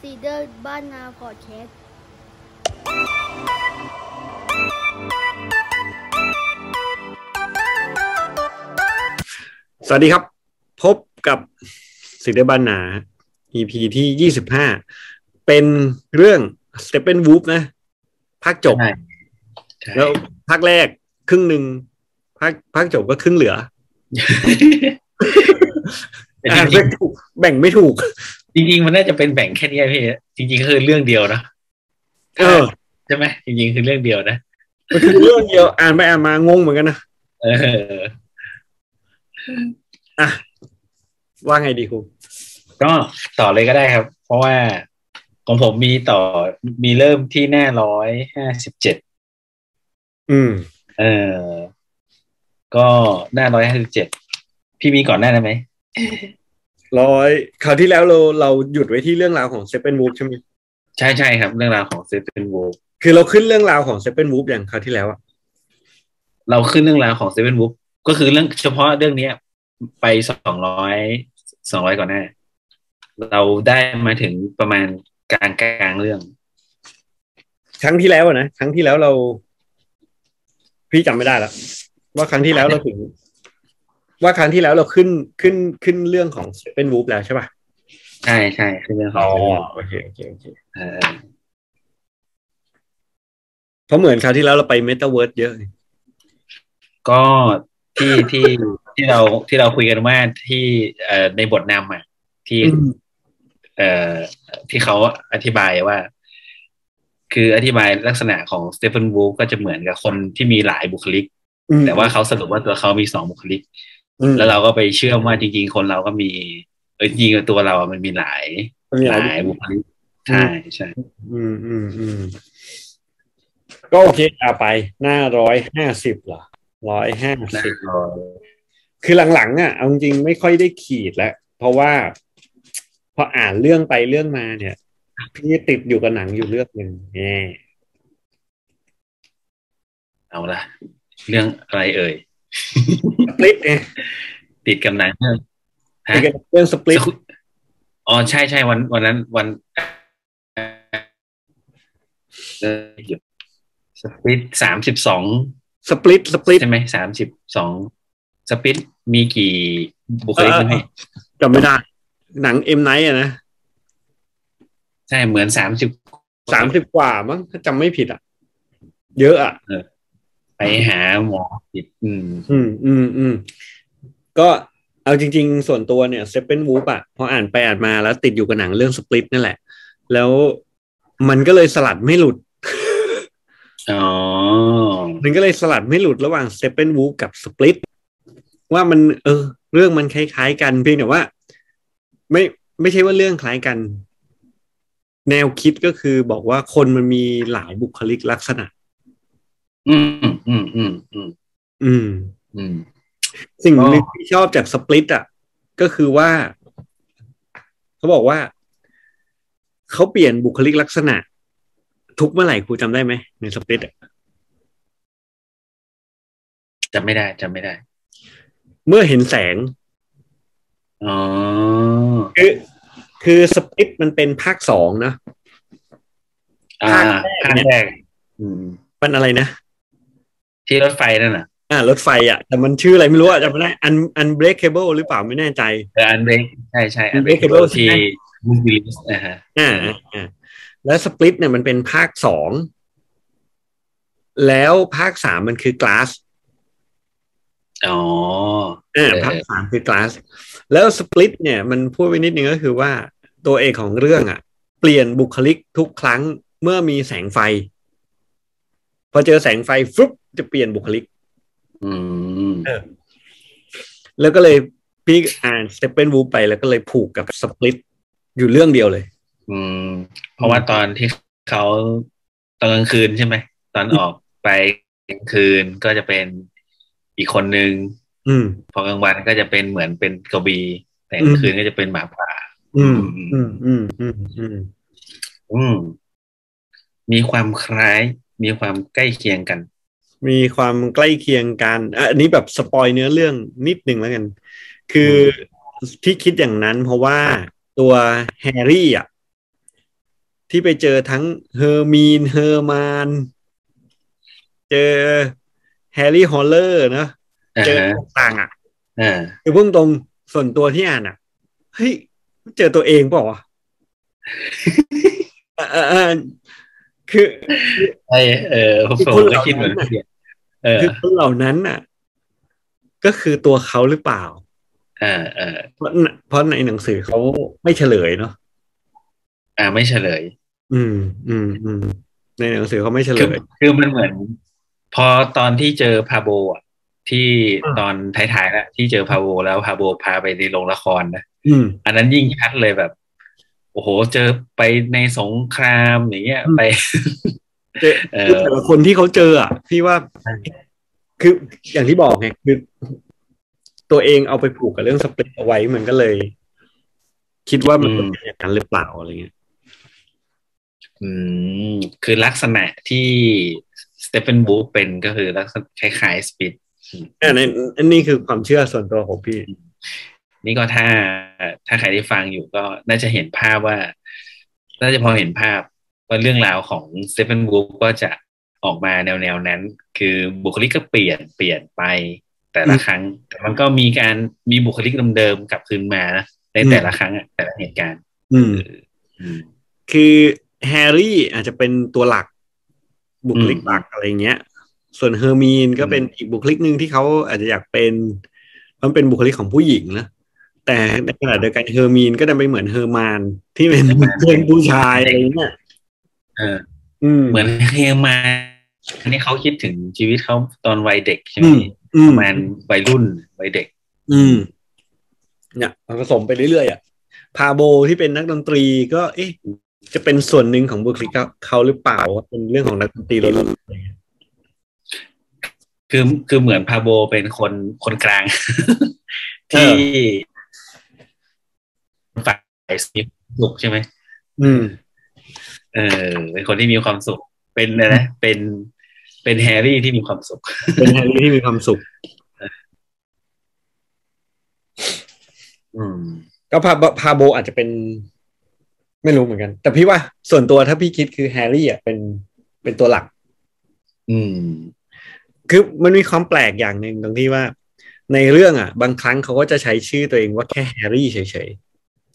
ซีเดอร์บ้านนาพอดแคสต์สวัสดีครับ พบกับสิทธิบานนา EP ที่ยี่สิบห้าเป็นเรื่อง Stephen Wolf นะภาคจบใช่ใช่แล้วภาคแรกครึ่งหนึ่งภาคภาคจบก็ครึ่งเหลือแต่อ่านจริไม่งถูกแบ่งไม่ถูกๆ จริงๆมันน่าจะเป็นแบ่งแค่นี้พี่จริงๆก็คือเรื่องเดียวนะเออใช่ไหมจริงๆคือเรื่องเดียวนะมันคือเรื่องเดียวอ่านไปอ่านมางงเหมือนกันนะเอออะว่าไงดีครูก็ต่อเลยก็ได้ครับ เพราะว่าของผมมีต่อมีเริ่มที่หน้าร้อยห้าสิบเจ็ดอืม เออก็หน้าร้อยห้าสิบเจ็ดพี่มีก่อนหน้านั้นไหม ร้อยคราวที่แล้วเราเราหยุดไว้ที่เรื่องราวของ Stephen Wolf ใช่ไหมใช่ใช่ครับ เรื่องราวของเซฟเ n นวูคือเราขึ้นเรื่องราวของ Stephen Wolf อย่างคราวที่แล้วอะเราขึ้นเรื่องราวของเซเว่นวูฟก็คือเรื่องเฉพาะเรื่องเนี้ย ไปสองร้อยสองร้อยก่อนหน้า เราได้มาถึงประมาณกลางกลางๆเรื่อง ครั้งที่แล้วอะนะครั้งที่แล้วเรา พี่จำไม่ได้แล้วว่าครั้งที่แล้วเราถึง ว่าครั้งที่แล้วเราขึ้นขึ้นขึ้นเรื่องของ Stephen Wolf แล้วใช่ป่ะใช่ใช่คือเรื่องของโอเคโอเคโอเคเออเพราะเหมือนคราวที่แล้วเราไป Metaverse เยอะ ก็ที่ที่ที่เราที่เราคุยกันว่าที่เอ่อในบทนำอะ ที่เอ่อที่เขาอธิบายว่า คืออธิบายลักษณะของสเตฟ a นวูฟก็จะเหมือนกับคนที่มีหลายบุคลิกอืมแต่ว่าเขาสรุปว่าตัวเขามีสองบุคลิกอืม แล้วเราก็ไปเชื่อมว่าจริง ๆ คนเราก็มี เออจริงๆตัวเราอะมันมีหลายมันมีหหลายลายบุคลิกใช่ใช่อืมอืมอืมก็โอเคเอาไปหน้าร้อยห้าสิบเหรอร้อยห้านะสิบคือหลังๆอะเอาจริงๆไม่ค่อยได้ขีดแล้ว เพราะว่าพออ่านเรื่องไปเรื่องมาเนี่ย พี่ติดอยู่กับหนังอยู่เรื่องหนึ่งแง่เอาละเรื่องอะไรเอ่ย สปลิตไงติดกับหนังเรื่องฮะติดกับเรื่องสปลิตอ๋อใช่ใช่วันวันนั้นวันเอออยู่สปิดสามสิบสองสปลิตสปลิตใช่ไหมสามสิบสองสปิดมีกี่บุคลิกนะพี่จำไม่ได้ หนังเอ็มไนท์อะนะใช่เหมือนสามสิบสามสิบกว่ามั้งถ้าจำไม่ผิดอะ เยอะอะ ไปหาหมอผิดอืม อืมอืมอืมก็เอาจริง ๆ ส่วนตัวเนี่ยเซเ e นวูฟอะพออ่านไปอ่านมาแล้วติดอยู่กับหนังเรื่องสปลิตนั่นแหละ แล้วมันก็เลยสลัดไม่หลุดอ๋อมันก็เลยสลัดไม่หลุดระหว่างเซเ e นวูฟกับสปลิตว่ามัน เออ เรื่องมันคล้ายๆกันเพียงแต่ว่า ไม่ไม่ใช่ว่าเรื่องคล้ายกัน แนวคิดก็คือบอกว่าคนมันมีหลายบุคลิกลักษณะ อืมอืมอืมอืมอืมอืมสิ่งก็หนึ่งที่ชอบจากสปลิตอะ ก็คือว่า เขาบอกว่า เขาเปลี่ยนบุคลิกลักษณะ ทุกเมื่อไหร่ครูจำได้ไหมในสปลิตอะจำไม่ได้จำไม่ได้ เมื่อเห็นแสงอ๋อคือคือสปลิตมันเป็นภาคสองนะอ่าภาคแรกเนี่ยภาคแรกอืมมันอะไรนะ ที่รถไฟนั่นน่ะอ่ารถไฟอะแต่มันชื่ออะไรไม่รู้อะจำไม่ได้อันอันเบรกเคเบิลหรือเปล่าไม่แน่ใจเอออันเบรกใช่ใช่อันเบรก Unbreakable ที่ใช่ไหมบรูซวิลลิสนะฮะอ่าอ่าอ่าแล้ว Split เนี่ยมันเป็นภาคสองแล้วภาคสามมันคือ Glassอ๋ออ่าเออภาคสามคือ Glass แล้ว Split เนี่ยมันพูดไว้นิดนึงก็คือว่าตัวเอกของเรื่องอะ เปลี่ยนบุคลิกทุกครั้งเมื่อมีแสงไฟ พอเจอแสงไฟฟึบ จะเปลี่ยนบุคลิกอืมแล้วก็เลยพี่อ่านสเตปเปนวูไปแล้วก็เลยผูกกับสปลิตอยู่เรื่องเดียวเลย อืม เพราะว่าตอนที่เขาตอนกลางคืนใช่ไหม ตอนออกไปกลางคืนก็จะเป็นอีกคนนึงอืมพอกลางวันก็จะเป็นเหมือนเป็นกระบี แต่กลางคืนก็จะเป็นหมาป่า อืม อืม อืม อืม อืม อืม มีความคล้าย มีความใกล้เคียงกัน มีความใกล้เคียงกันอะอันนี้แบบ spoil เนื้อเรื่องนิดหนึ่งแล้วกัน คือที่คิดอย่างนั้นเพราะว่าตัวแฮร์รี่อะที่ไปเจอทั้งเฮอร์มีนเฮอร์มานเจอแฮร์รี่ฮอลเลอร์นะอ่าเจอฮะต่างๆอะอ่าคือพุ่งตรงส่วนตัวที่อ่านอะเฮ้ยเจอตัวเองเปล่าวะ อ่าอ่าอ่าคือใช่เออผมคือผคมนเหก็ล่าคิดเหมือนนั้นน่ะพี่เออคือคนเหล่านั้นน่ะ ก็คือตัวเขาหรือเปล่าอ่าอ่าเพราะเพราะในหนังสือเขาไม่เฉลยเนาะอ่าไม่เฉลย อืม อืมอืมในหนังสือเขาไม่เฉลคือยคือมันเหมือน พอตอนที่เจอพาโบอะที่อืมตอนท้ายๆแล้วที่เจอพาโบแล้วพาโบพาไปในโรงละครนะอืมอันนั้นยิ่งชัดเลยแบบ โอ้โห เจอไปในสงครามอย่างเงี้ยอืมไปเจอเออคือแต่ละคนที่เขาเจออะพี่ว่าคืออย่างที่บอกไงคือ ตัวเองเอาไปผูกกับเรื่องสเปรดเอาไว้มันก็เลย คิดว่ามันเป็นอย่างนั้นหรือเปล่าอะไรเงี้ยอืมคือลักษณะที่สเตฟ e นบูเป็นก็คือลักษณะคล้ายๆสปิดอันนี้อันนี้คือความเชื่อส่วนตัวของพี่ นี่ก็ถ้าถ้าใครที่ฟังอยู่ก็น่าจะเห็นภาพว่า น่าจะพอเห็นภาพว่าเรื่องราวของสเตฟ e นบูก็จะออกมาแนวแนวๆนั้น คือบุคลิกก็เปลี่ยนเปลี่ยนไปแต่ละอืมครั้ง แต่มันก็มีการมีบุคลิกเดิมๆกลับคืนมานะในแต่ละครั้งอะแต่ละเหตุการณ์อืมอืม คือแฮร์รี่อาจจะเป็นตัวหลักบุคลิกอืมหลักอะไรเงี้ย ส่วนเฮอร์มีนก็อืมเป็นอีกบุคลิกหนึ่งที่เขาอาจจะอยากเป็นมันเป็นบุคลิกของผู้หญิงนะ แต่ในขณะเดียวกันเฮอร์มีนก็ดันไปเหมือนเฮอร์มานที่เป็นเพื่อนผู้ชายอะไรเงี้ยเอออืมเหมือนเฮียมาอันนี้เขาคิดถึงชีวิตเขาตอนวัยเด็กใช่ไหมอืมอืมประมาณวัยรุ่นวัยเด็ก อืม เนี่ยมันผสมไปเรื่อยๆอะพาโบที่เป็นนักดนตรีก็ เอ๊ะ จะเป็นส่วนหนึ่งของบุคลิกเขาหรือเปล่าว่าเป็นเรื่องของนักดนตรีล้วนคือคือเหมือนพาโบเป็นคนคนกลาง ที่ ฝ่ายสนุกใช่ไหมๆอืม เออ เป็นคนที่มีความสุข เป็นอะไรนะ เป็น เป็นแฮร์รี่ที่มีความสุข เป็นแฮร์รี่ที่มีความสุข อืม ก็พาพาโบอาจจะเป็น ไม่รู้เหมือนกัน แต่พี่ว่าส่วนตัวถ้าพี่คิดคือแฮร์รี่อะเป็นเป็นตัวหลัก อืม คือมันมีความแปลกอย่างหนึ่งตรงที่ว่า ในเรื่องอะ บางครั้งเขาก็จะใช้ชื่อตัวเองว่าแค่แฮร์รี่เฉย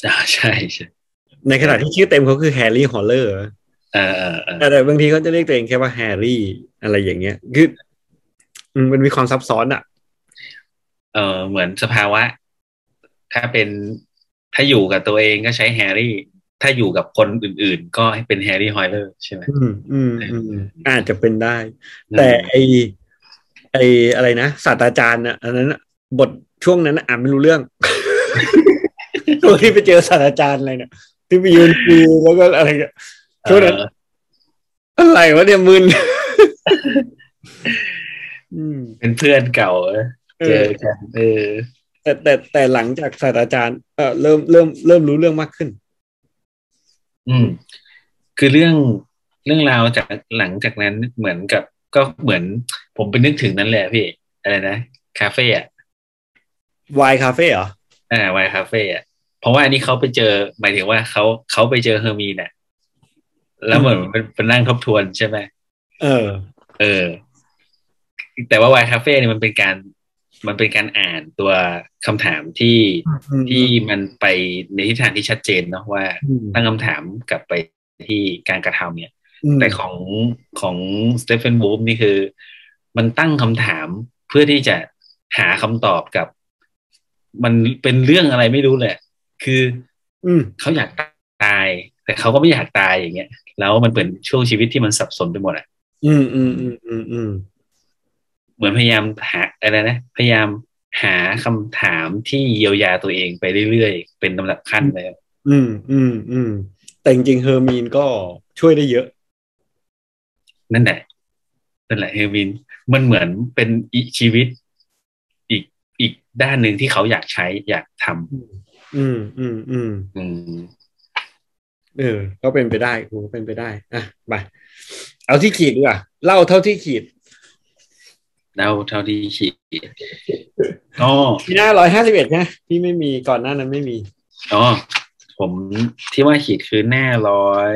อ่าใช่ใช่ๆในขณะที่ชื่อเต็มเขาคือแฮร์รี่ฮอลเลอร์เออเออเออแต่บางทีเขาจะเรียกตัวเองแค่ว่าแฮร์รี่อะไรอย่างเงี้ยคืออืมมันมีความซับซ้อนอะเออเหมือนสภาวะ ถ้าเป็นถ้าอยู่กับตัวเองก็ใช้แฮร์รี่ ถ้าอยู่กับคนอื่น ๆ ก็ให้เป็นแฮร์รี่ฮอลเลอร์ใช่ไหมอืมอืมอืมอาจจะเป็นได้ แต่ไอไออะไรนะศาสตราจารย์อะอันนั้นน่ะบทช่วงนั้นน่ะอ่านไม่รู้เรื่อง ช่วงที่ไปเจอศาสตราจารย์อะไรเนี่ยที่ไปยืนคุยแล้วก็อะไรเนี่ยช่วงนั้นเอออะไรวะเนี่ยมึนอืมเป็นเพื่อนเก่าเออเอเจออกันเออแต่แต่แต่หลังจากศาสตราจารย์เออเริ่มเริ่มเริ่มรู้เรื่องมากขึ้น อืม คือเรื่องเรื่องราวจากหลังจากนั้นเหมือนกับก็เหมือน ผมไปนึกถึงนั้นแหละพี่ อะไรนะ คาเฟ่อะ Why Cafe เหรออ่า Why Cafe อะ เพราะว่าอันนี้เขาไปเจอ หมายถึงว่าเขาเขาไปเจอเฮอร์มีนอะแล้วเหมือนเป็นเป็นนั่งทบทวนใช่ไหมเออ เออ แต่ว่า Why Cafe เนี่ยมันเป็นการมันเป็นการอ่านตัวคำถามที่ที่มันไปในทิศทางที่ชัดเจนเนาะว่าอืมตั้งคำถามกลับไปที่การกระทำเนี่ยอืมแต่ของของสเตฟ e นวูฟนี่คือ มันตั้งคำถามเพื่อที่จะหาคำตอบกับ มันเป็นเรื่องอะไรไม่รู้เลย คือ อืมเขาอยากตาย แต่เขาก็ไม่อยากตายอย่างเงี้ย แล้วมันเป็นช่วงชีวิตที่มันสับสนไปหมดอะ อืมอืมอืมอืมอืมเหมือนพยายามหาอะไรนะพยายามหาคำถามที่เยียวยาตัวเองไปเรื่อยๆ เป็นลำดับขั้นเลยอืมอืมอืมแต่จริงๆเฮอร์มีนก็ช่วยได้เยอะ นั่นแหละนั่นแหละเฮอร์มีนมันเหมือนเป็นอีกชีวิต อีกอีกด้านหนึ่งที่เขาอยากใช้อยากทำ อืมอืมอืมอืมเออก็เป็นไปได้กูก็เป็นไปได้อะไปเอาที่ขีดดีกว่าเล่าเท่าที่ขีดเดาเท่าที่ขีดก็พี่หน้าร้อยห้าสิบเอ็ดนะพี่ไม่มีก่อนหน้านั้นไม่มีอ๋อผมที่ว่าขีดคือหน้าร้อย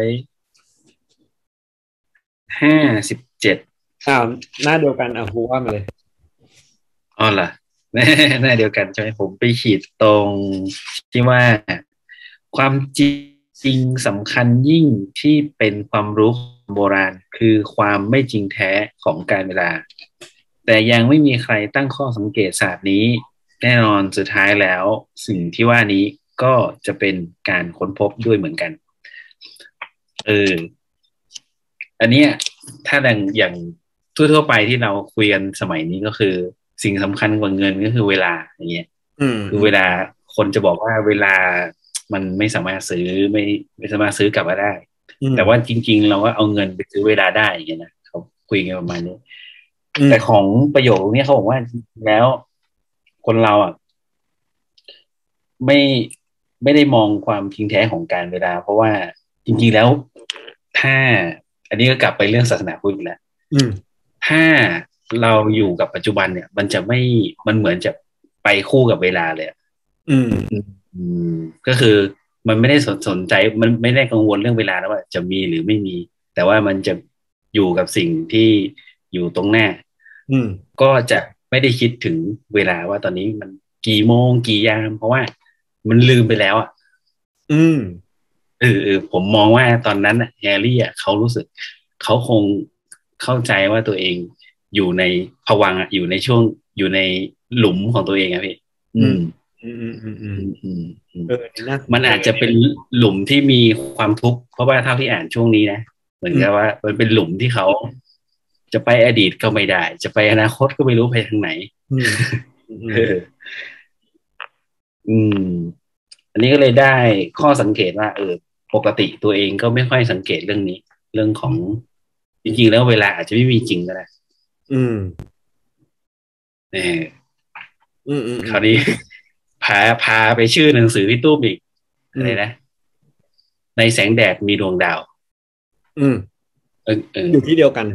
ห้าสิบเจ็ดอ้าวหน้าเดียวกันอะครูว่ามาเลยอ๋อเหรอ หน้าเดียวกันใช่ไหมผมไปขีดตรงที่ว่าความจริงสำคัญยิ่งที่เป็นความรู้โบราณ คือความไม่จริงแท้ของการเวลา แต่ยังไม่มีใครตั้งข้อสังเกตศาสตร์นี้ แน่นอนสุดท้ายแล้ว สิ่งที่ว่านี้ก็จะเป็นการค้นพบด้วยเหมือนกันเอออันเนี้ยถ้าดังอย่างทั่วๆไปที่เราคุยกันสมัยนี้ก็คือ สิ่งสำคัญกว่าเงินก็คือเวลาอย่างเงี้ยอืมคือเวลาคนจะบอกว่าเวลามันไม่สามารถซื้อไม่ไม่สามารถซื้อกลับมาได้อืมแต่ว่าจริง ๆ เราก็เอาเงินไปซื้อเวลาได้อย่างเงี้ยนะเขาคุยกันประมาณนี้อืมแต่ของประโยคนี้เขาบอกว่าจริงๆแล้วคนเราอะไม่ไม่ได้มองความจริงแท้ของการเวลา เพราะว่าจริง ๆ แล้วถ้า อันนี้ก็กลับไปเรื่องศาสนาพุทธอีกแล้วอืมถ้า เราอยู่กับปัจจุบันเนี่ย มันจะไม่มันเหมือนจะไปคู่กับเวลาเลยอะอืม อืม ก็คือมันไม่ได้สนสนใจ มันไม่ได้กังวลเรื่องเวลาแล้วว่าจะมีหรือไม่มี แต่ว่ามันจะอยู่กับสิ่งที่อยู่ตรงหน้า อืม ก็จะไม่ได้คิดถึงเวลาว่าตอนนี้มันกี่โมงกี่ยาม เพราะว่ามันลืมไปแล้วอะ อืมเออเออผมมองว่าตอนนั้นน่ะแฮร์รี่อะเขารู้สึก เขาคงเข้าใจว่าตัวเอง อยู่ในภวังค์อะอยู่ในช่วงอยู่ในหลุมของตัวเองอะพี่อืมอืมอืมอืมอือืมมอืมอืมเออนี่นะมันอาจจะเป็นหลุมที่มีความทุกข์เพราะว่าเท่าที่อ่านช่วงนี้นะเหมือนกับว่า มันเป็นหลุมที่เขาจะไปอดีตก็ไม่ได้ จะไปอนาคตก็ไม่รู้ไปทางไหนอืมอืมเอออืมอันนี้ก็เลยได้ข้อสังเกตว่าเออปกติตัวเองก็ไม่ค่อยสังเกตเรื่องนี้ เรื่องของจริงๆแล้วเวลาอาจจะไม่มีจริงก็ได้ อืมเอออืมอืมคราวนี้พาพาไปชื่อหนังสือพี่ตุ้มอีกอะไรนะ ในแสงแดดมีดวงดาว อืมเออเอออยู่ที่เดียวกัน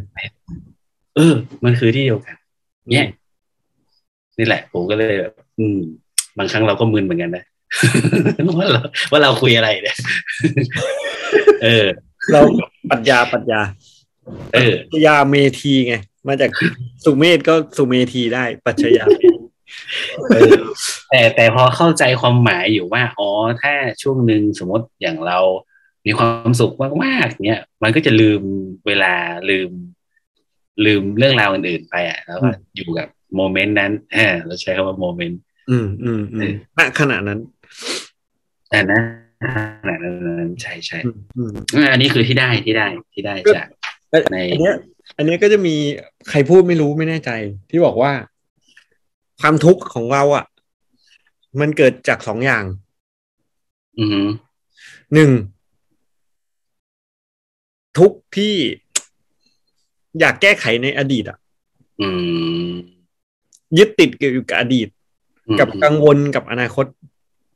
เออ มันคือที่เดียวกัน เนี่ยนี่แหละ ผมก็เลยแบบอืม บางครั้งเราก็มึนเหมือนกันนะว่าเราว่าเราคุยอะไรเนี่ยเออ เราปรัชญาปรัชญา เออปรัชญาเมธีไง มาจากสุเมธก็สุเมธีได้ปรัชญาเออแต่แต่พอเข้าใจความหมายอยู่ว่าอ๋อถ้าช่วงหนึ่งสมมติอย่างเรามีความสุขมากๆเนี่ยมันก็จะลืมเวลาลืม ลืมเรื่องราวอื่นๆไปอะแล้วก็อยู่กับโมเมนต์นั้นเออเราใช้คำว่าโมเมนต์อืมอืมอืมณขณะนั้นแต่นะขนาดนั้นใช่ใช่อืมอืมอ่าอันนี้คือที่ได้ที่ได้ที่ได้จากเอ้ยใน อันเนี้ยอันเนี้ยก็จะมีใครพูดไม่รู้ไม่แน่ใจ ที่บอกว่า ความทุกข์ของเราอะ มันเกิดจากสองอย่าง อือหือหนึ่งทุกข์ที่อยากแก้ไขในอดีตอะอืมยึดติดอยู่กับอดีต กับกังวลกับอนาคต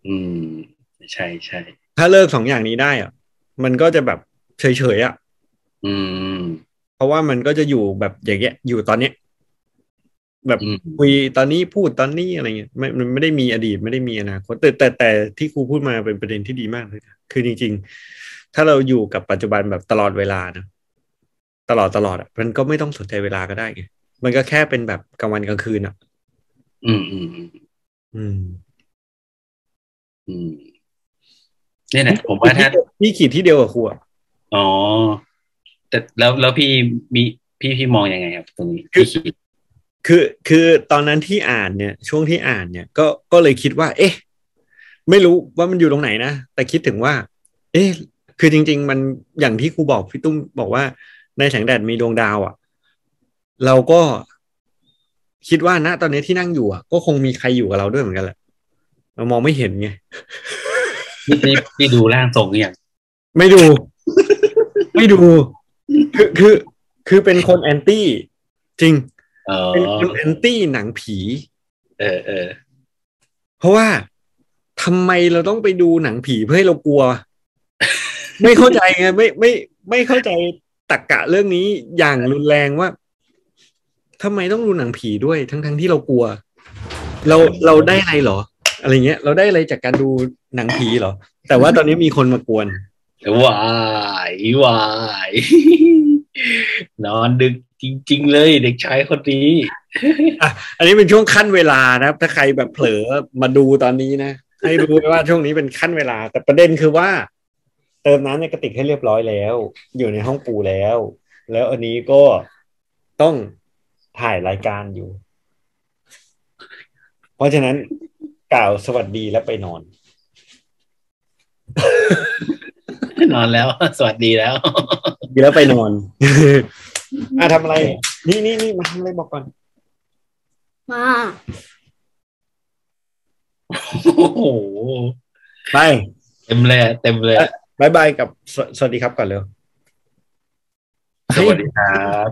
อืม ใช่ใช่ถ้าเลิกสองอย่างนี้ได้อะ มันก็จะแบบเฉยๆอะ อืม เพราะว่ามันก็จะอยู่แบบอย่างเงี้ยอยู่ตอนเนี้ย แบบอืมคุยตอนนี้พูดตอนนี้อะไรเงี้ยไม่มันไม่ได้มีอดีตไม่ได้มีอนาคตแต่แต่แต่ที่ครูพูดมาเป็นประเด็นที่ดีมากเลยนะคือจริง ๆ ถ้าเราอยู่กับปัจจุบันแบบตลอดเวลานะตลอดตลอดอะมันก็ไม่ต้องสนใจเวลาก็ได้ไงมันก็แค่เป็นแบบกลางวันกลางคืนอะ อืมอืมอืมอืมอืมเนี่ยนะผมว่าถ้าพี่ขีดที่เดียวกับครูอะอ๋อ แต่แล้วแล้วพี่มีพี่พี่มองยังไงครับตรงนี้คือพี่คิดคือคือตอนนั้นที่อ่านเนี่ย ช่วงที่อ่านเนี่ย ก็ก็เลยคิดว่า เอ๊ะ ไม่รู้ว่ามันอยู่ตรงไหนนะ แต่คิดถึงว่า เอ๊ะ คือจริง ๆ มันอย่างที่ครูบอกพี่ตุ้มบอกว่าในแสงแดดมีดวงดาวอะ่ะ เราก็คิดว่าณตอนนี้ที่นั่งอยู่อะก็คงมีใครอยู่กับเราด้วยเหมือนกันแหละเรามองไม่เห็นไงพี่พี่พี่ดูร่างทรงหรือยังไม่ดู ไม่ดู คือคือคือเป็นคนแอนตี้จริงอ๋อเป็นคนแอนตี้หนังผี เออเออเพราะว่าทำไมเราต้องไปดูหนังผีเพื่อให้เรากลัว ไม่เข้าใจไงไม่ไม่ไม่เข้าใจตรกกะเรื่องนี้อย่างรุนแรงว่าทำไมต้องดูหนังผีด้วยทั้งทั้งที่เรากลัว เราเราได้อะไรเหรอ อะไรเงี้ย เราได้อะไรจากการดูหนังผีเหรอ แต่ว่าตอนนี้มีคนมากวน วายวาย นอนดึกจริง ๆ เลยเด็กชายคนนี้อันนี้เป็นช่วงขั้นเวลานะครับ ถ้าใครแบบเผลอมาดูตอนนี้นะ ให้รู้ไว้ว่าช่วงนี้เป็นขั้นเวลา แต่ประเด็นคือว่า เติมน้ำในกระติกให้เรียบร้อยแล้ว อยู่ในห้องปูแล้ว แล้วอันนี้ก็ต้องถ่ายรายการอยู่ เพราะฉะนั้นกล่าวสวัสดีแล้วไปนอน นอนแล้ว สวัสดีแล้ว ดีแล้วไปนอนอะทำอะไร นี่นี่นี่มาทำอะไรบอกก่อน มาโอ้โหไปเต็มเลยอะเต็มเลยอะบายบายกับสสวัสดีครับก่อนเร็ว สวัสดีครับ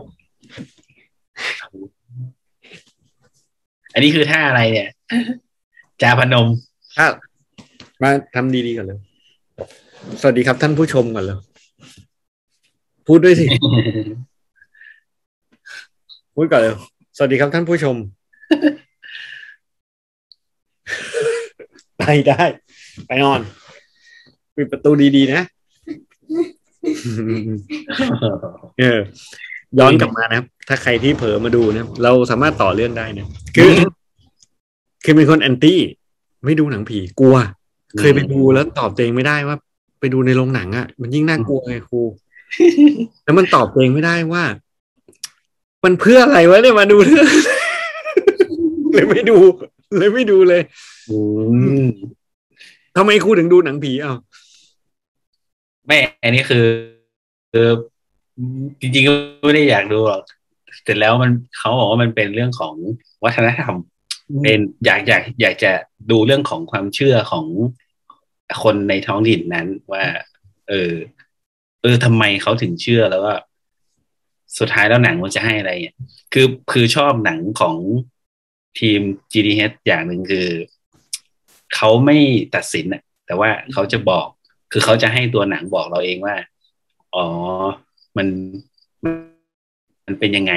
อันนี้คือท่าอะไรเนี่ย จาพนมถ้ามาทำดีๆก่อนเร็ว สวัสดีครับท่านผู้ชมก่อนเร็วพูดด้วยสิ พูดก่อนเร็วสวัสดีครับท่านผู้ชม ไปได้ ไปนอนปิดประตูดีๆนะ เออ ย้อนกลับมานะครับ ถ้าใครที่เผลอมาดูนะครับเราสามารถต่อเรื่องได้นะคือ คือเป็นคนแอนตี้ ไม่ดูหนังผีกลัว เคยไปดูแล้วตอบตัวเองไม่ได้ว่า ไปดูในโรงหนังอะ มันยิ่งน่ากลัวไงครู แล้วมันตอบตัวเองไม่ได้ว่า มันเพื่ออะไรวะเนี่ยมาดูเรื่องเลยไม่ดู เลยไม่ดูเลยอืมทำไมครูถึงดูหนังผีอ้าวไม่อันนี้คือคือจริงๆก็ไม่ได้อยากดูหรอกเสร็จแล้วมันเขาบอกว่ามันเป็นเรื่องของวัฒนธรรม เป็นอยากอยากอยากจะดูเรื่องของความเชื่อของ คนในท้องถิ่นนั้นว่า เออ เออทำไมเขาถึงเชื่อแล้วก็สุดท้ายแล้วหนังมันจะให้อะไรเนี่ยคือคือชอบหนังของทีม GDH อย่างหนึ่งคือ เขาไม่ตัดสินอะแต่ว่าเขาจะบอก คือเขาจะให้ตัวหนังบอกเราเองว่า อ๋อ มัน มันเป็นยังไง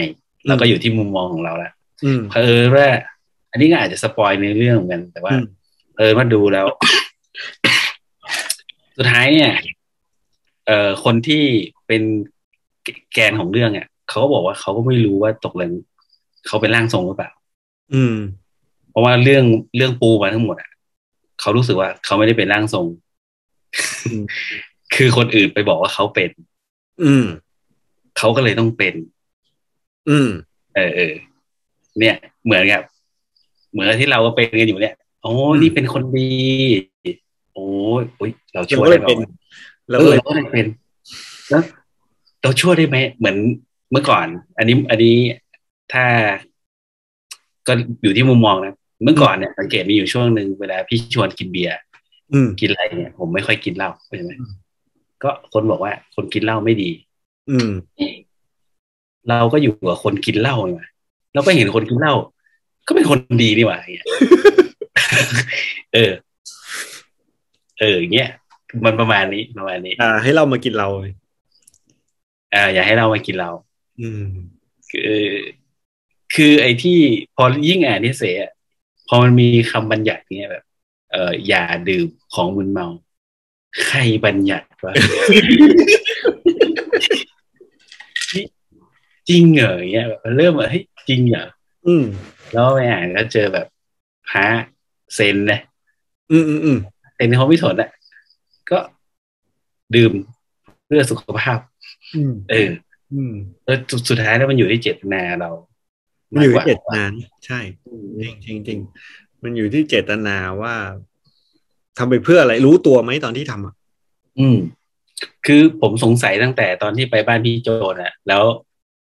แล้วก็อยู่ที่มุมมองของเราละอืมเผอิญว่า อันนี้ก็อาจจะสปอยในเรื่องเหมือนกัน แต่ว่าอืมเออมาดูแล้ว สุดท้ายเนี่ยเอ่อคนที่เป็นแกนของเรื่องอะเขาก็บอกว่าเขาก็ไม่รู้ว่าตกลงเขาเป็นร่างทรงหรือเปล่า อืม เพราะว่าเรื่องเรื่องปูมาทั้งหมดอะเขารู้สึกว่าเขาไม่ได้เป็นร่างทรงอืมคือคนอื่นไปบอกว่าเขาเป็น อืมเขาก็เลยต้องเป็น อืม เออเออเนี่ย เหมือนกับ เหมือนกับที่เราก็เป็นกันอยู่เนี่ยโอ้อืมนี่เป็นคนดี โอ้ยโอ้ยเราเราช่วยก็เลได้ยไหมเป็นวะเราเอก็อเลยเราก็เลยเป็นแล้วเราช่วยได้ไหมเหมือนเมื่อก่อน อันนี้ อันนี้ถ้าก็อยู่ที่มุมมองนะเมื่อก่อนเนี่ยสังเกตมีอยู่ช่วงหนึ่งเวลาพี่ชวนกินเบียร์อืมกินอะไรเนี่ย ผมไม่ค่อยกินเหล้าใช่ไหมก็คนบอกว่าคนกินเหล้าไม่ดี อืม เราก็อยู่กับคนกินเหล้านี่หว่าเราก็เห็นคนกินเหล้าก็เป็นคนดีนี่หว่าอย่างเงี้ยเออ เอออย่างเงี้ยมันประมาณนี้ประมาณนี้ อ่า ให้เรามากินเราอ่า อย่าให้เรามากินเรา อืม คือ คือไอ้ที่พอยิ่งอ่านนิเสยอะพอมันมีคำบัญญัติเนี้ยแบบ เอออย่าดื่มของมึนเมา ใครบัญญัติวะจริงเหรออย่างเงี้ยแบบเริ่มว่าเฮ้ยจริงเหรออืม แล้วไปอ่านก็เจอแบบพระเซนนะอืมอืมอืม เซนเขาไม่สนอะก็ดื่มเพื่อสุขภาพอืมเอออืมแล้วสุดสุดท้ายแล้วมันอยู่ที่เจตนาเรามันอยู่มากกว่าที่เจตนานะใช่จริงจริงจริงมันอยู่ที่เจตนาว่าทำไปเพื่ออะไรรู้ตัวไหมตอนที่ทำอะ อืม คือผมสงสัยตั้งแต่ตอนที่ไปบ้านพี่โจนอะแล้ว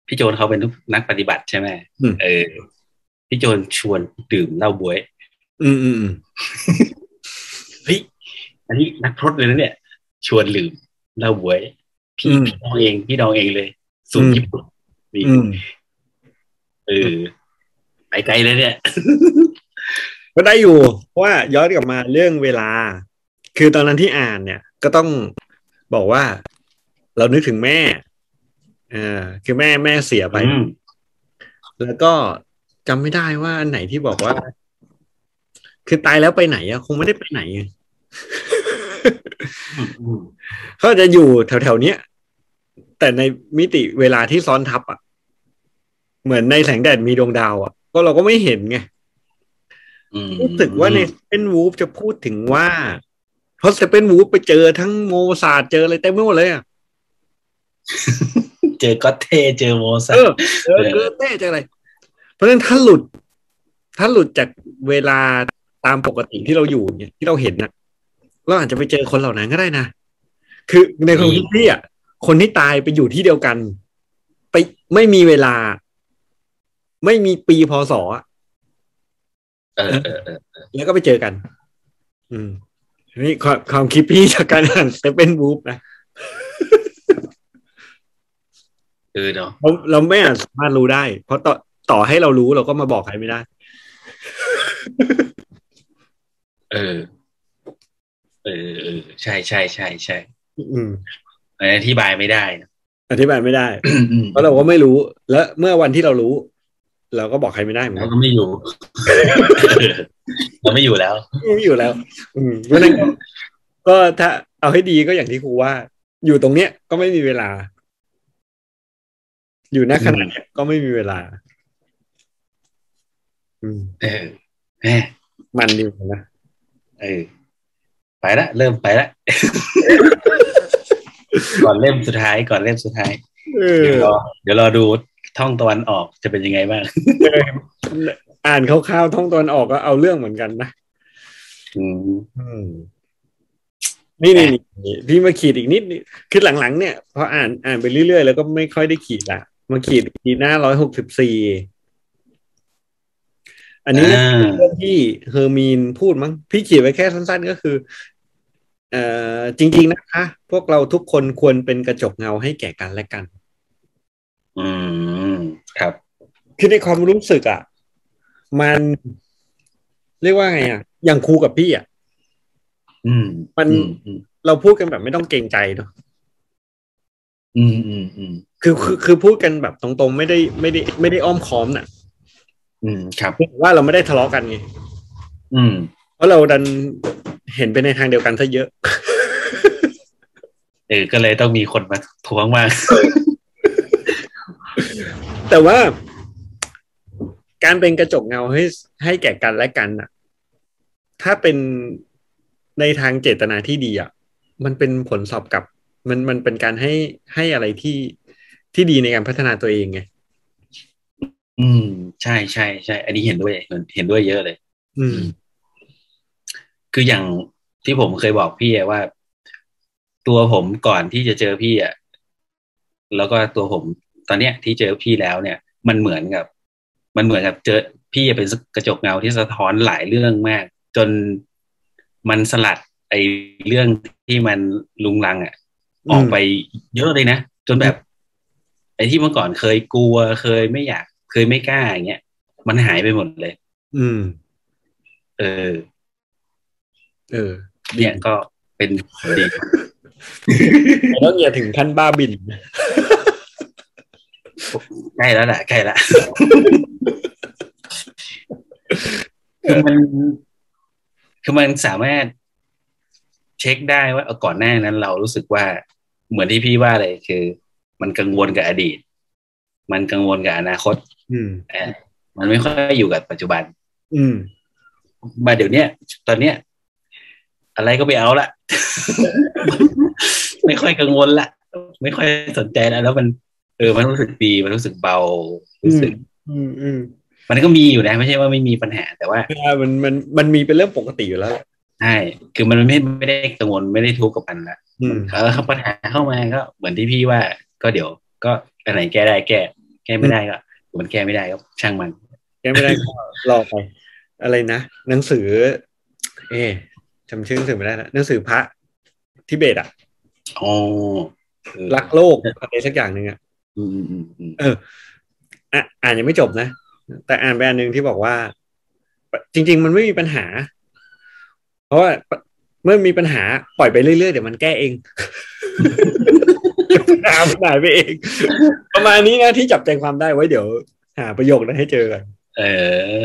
พี่โจนเขาเป็นนักปฏิบัติใช่ไหมเออ พี่โจนชวนดื่มเหล้าบวย อืมอืมอืมเฮ้ย อันนี้นักพรตเลยนะเนี่ย ชวนลืมเหล้าบวย พี่อืมพี่ดองเองพี่ดองเองเลยสูตรอืมญี่ปุ่นนี่อืมเออไปไกลเลยเนี่ยก็ได้อยู่ เพราะว่าย้อนกลับมาเรื่องเวลา คือตอนนั้นที่อ่านเนี่ย ก็ต้องบอกว่า เรานึกถึงแม่เออคือแม่แม่เสียไปอืมแล้วก็จำไม่ได้ว่าอันไหนที่บอกว่า คือตายแล้วไปไหนอะคงไม่ได้ไปไหนไงอืม เขาจะอยู่แถวๆเนี้ยแต่ในมิติเวลาที่ซ้อนทับอะ เหมือนในแสงแดดมีดวงดาวอะ ก็เราก็ไม่เห็นไงอืมรู้สึกว่าใน Steppenwolf จะพูดถึงว่าเพราะ Steppenwolf ไปเจอทั้งโมซาร์ทเจออะไรเต็มไปหมดเลยอะเจอเกอเธ่เจอโมซาร์ทเออเจอเกอเธ่เจออะไร เพราะฉะนั้นถ้าหลุด ถ้าหลุดจากเวลาตามปกติที่เราอยู่เนี่ยที่เราเห็นนะ เราอาจจะไปเจอคนเหล่านั้นก็ได้นะ คือในความคิดพี่อะคนที่ตายไปอยู่ที่เดียวกัน ไปไม่มีเวลา ไม่มีปีพศอะเออเออเออแล้วก็ไปเจอกัน อืมนี่ความความคิดพี่จากการอ่านสเตปเป็นบูฟนะเออเนาะเราเราไม่อาจสามารถรู้ได้ เพราะต่อต่อให้เรารู้เราก็มาบอกใครไม่ได้ เออ เออเออใช่ใช่ใช่ใช่อืมอันนี้อธิบายไม่ได้นะอธิบายไม่ได้อืมเพราะเราก็ไม่รู้ และเมื่อวันที่เรารู้ เราก็บอกใครไม่ได้เหมือนเรากันก็ไม่อยู่เราไม่อยู่แล้วไม่อยู่แล้ว อืมเพราะฉะนั้นก็ก็ถ้าเอาให้ดีก็อย่างที่ครูว่า อยู่ตรงเนี้ยก็ไม่มีเวลา อยู่ณขณะเนี้ยก็ไม่มีเวลา อืมเออแหมมันดีเหมือนกันนะเออ ไปละเริ่มไปละก่อนเล่มสุดท้ายก่อนเล่มสุดท้ายเออเดี๋ยวรอเดี๋ยวรอดูท่องตะวันออกจะเป็นยังไงบ้างอ่านคร่าวๆท่องตอนออกก็เอาเรื่องเหมือนกันนะอืมอืมนี่นี่นี่พี่มาขีดอีกนิดนี่คือหลังๆเนี่ยพออ่านอ่านไปเรื่อยๆแล้วก็ไม่ค่อยได้ขีดละมาขีดทีหน้าร้อยหกสิบสี่อันนี้อ่าเรื่องที่เฮอร์มีนพูดมั้งพี่ขีดไว้แค่สั้นๆก็คือ เอ่อจริง ๆนะคะ พวกเราทุกคนควรเป็นกระจกเงาให้แก่กันและกัน อืมครับ คือในความรู้สึกอะ มันเรียกว่าไงอะ อย่างครูกับพี่อะอืม มันอือืมเราพูดกันแบบไม่ต้องเกรงใจเนาะอืมอืมอืมคือคือคือพูดกันแบบตรงๆ ไม่ได้ไม่ได้ไม่ได้อ้อมค้อมน่ะ อืมครับว่าเราไม่ได้ทะเลาะกันไงอืม เพราะเราดัน เห็นไปในทางเดียวกันซะเยอะ เออก็เลยต้องมีคนมาทวงมาก แต่ว่า การเป็นกระจกเงาให้ให้แก่กันและกันน่ะถ้าเป็นในทางเจตนาที่ดีอะมันเป็นผลสอบกลับ มันมันเป็นการให้ให้อะไรที่ที่ดีในการพัฒนาตัวเองไง อืม ใช่ใช่ใช่ อันนี้เห็นด้วย เห็นด้วยเยอะเลย อืม คืออย่างที่ผมเคยบอกพี่อะว่า ตัวผมก่อนที่จะเจอพี่อะแล้วก็ตัวผมตอนเนี้ยที่เจอพี่แล้วเนี่ย มันเหมือนกับ มันเหมือนกับเจอพี่เป็นกระจกเงาที่สะท้อนหลายเรื่องมาก จนมันสลัดไอ้เรื่องที่มันลุงลังอะอืมออกไปเยอะเลยนะ จนแบบ ไอ้ที่เมื่อก่อนเคยกลัวเคยไม่อยาก เคยไม่กล้าอย่างเงี้ยมันหายไปหมดเลย อืม เออ เออเนี่ยก็เป็นดีแต่ต้องอย่าถึงขั้นบ้าบินใกล้แล้วแหละใกล้ละคือมันคือมันสามารถเช็คได้ว่าเอาก่อนหน้านั้นเรารู้สึกว่าเหมือนที่พี่ว่าเลยคือ มันกังวลกับอดีต มันกังวลกับอนาคต อืมเออมันไม่ค่อยอยู่กับปัจจุบัน อืมมาเดี๋ยวเนี้ยตอนเนี้ย อะไรก็ไม่เอาละไม่ค่อยกังวลละไม่ค่อยสนใจแล้วแล้วมัน เออมันรู้สึกดีมันรู้สึกเบารู้สึก อืมอืมมันก็มีอยู่นะไม่ใช่ว่าไม่มีปัญหาแต่ว่าอ่ามันมันมันมีเป็นเรื่องปกติอยู่แล้วแหละใช่คือมันไม่ไม่ได้กังวลไม่ได้ทุกข์กับมันละอืมเออปัญหาเข้ามาก็เหมือนที่พี่ว่า ก็เดี๋ยว ก็อันไหนแก้ได้แก้ แก้ไม่ได้ก็มันแก้ไม่ได้ก็ช่างมัน แก้ไม่ได้ก็รอไปอะไรนะหนังสือ เอ๊ะ จำชื่อหนังสือไม่ได้ละหนังสือพระทิเบตอะอ๋อเออรักโลกอะไรสักอย่างหนึ่งอะอืมอืมอืมอืมเอออะอ่านยังไม่จบนะ แต่อ่านไปอันหนึ่งที่บอกว่า จริง ๆ มันไม่มีปัญหา เพราะว่าเมื่อมีปัญหาปล่อยไปเรื่อยๆ เดี๋ยวมันแก้เองปัญหามันหายไปเอง ประมาณนี้นะที่จับใจความได้ไว้เดี๋ยว หาประโยคนั้นให้เจอกันเอ